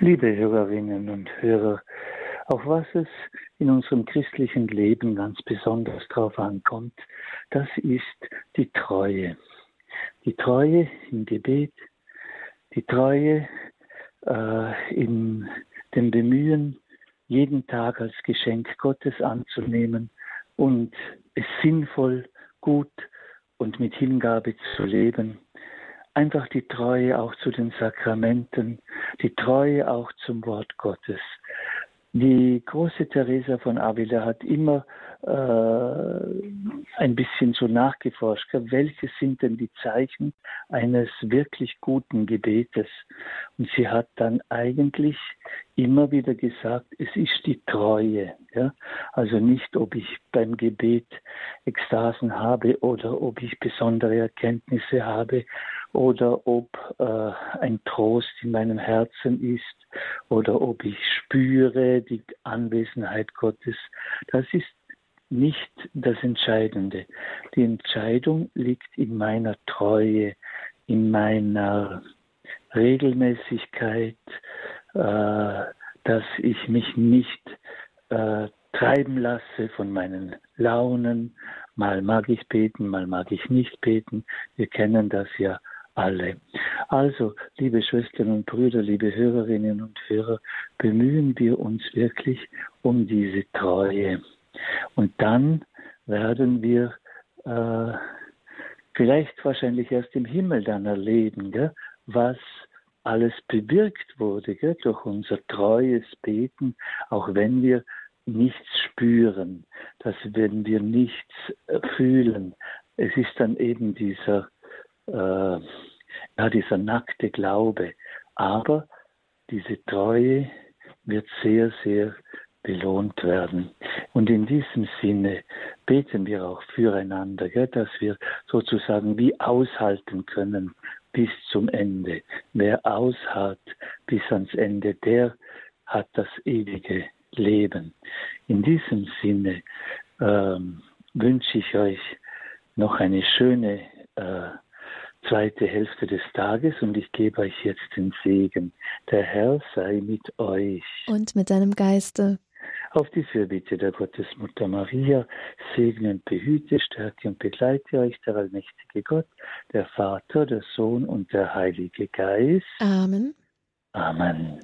Liebe Hörerinnen und Hörer, auf was es in unserem christlichen Leben ganz besonders drauf ankommt, das ist die Treue. Die Treue im Gebet, die Treue äh, in dem Bemühen, jeden Tag als Geschenk Gottes anzunehmen und es sinnvoll, gut und mit Hingabe zu leben einfach die Treue auch zu den Sakramenten, die Treue auch zum Wort Gottes. Die große Teresa von Avila hat immer äh, ein bisschen so nachgeforscht, welche sind denn die Zeichen eines wirklich guten Gebetes? Und sie hat dann eigentlich immer wieder gesagt, es ist die Treue. Ja? Also nicht, ob ich beim Gebet Ekstasen habe oder ob ich besondere Erkenntnisse habe oder ob äh, ein Trost in meinem Herzen ist oder ob ich spüre die Anwesenheit Gottes. Das ist nicht das Entscheidende. Die Entscheidung liegt in meiner Treue, in meiner Regelmäßigkeit, äh, dass ich mich nicht äh, treiben lasse von meinen Launen. Mal mag ich beten, mal mag ich nicht beten. Wir kennen das ja alle. Also, liebe Schwestern und Brüder, liebe Hörerinnen und Hörer, bemühen wir uns wirklich um diese Treue. Und dann werden wir äh, vielleicht wahrscheinlich erst im Himmel dann erleben, gell, was alles bewirkt wurde gell, durch unser treues Beten, auch wenn wir nichts spüren, dass wenn wir nichts äh, fühlen, es ist dann eben dieser äh, ja, dieser nackte Glaube. Aber diese Treue wird sehr, sehr belohnt werden. Und in diesem Sinne beten wir auch füreinander, gell, dass wir sozusagen wie aushalten können bis zum Ende. Wer ausharrt bis ans Ende, der hat das ewige Leben. In diesem Sinne ähm, wünsche ich euch noch eine schöne äh, zweite Hälfte des Tages und ich gebe euch jetzt den Segen. Der Herr sei mit euch. Und mit deinem Geiste. Auf die Fürbitte der Gottesmutter Maria segne und behüte, stärke und begleite euch der allmächtige Gott, der Vater, der Sohn und der Heilige Geist. Amen. Amen.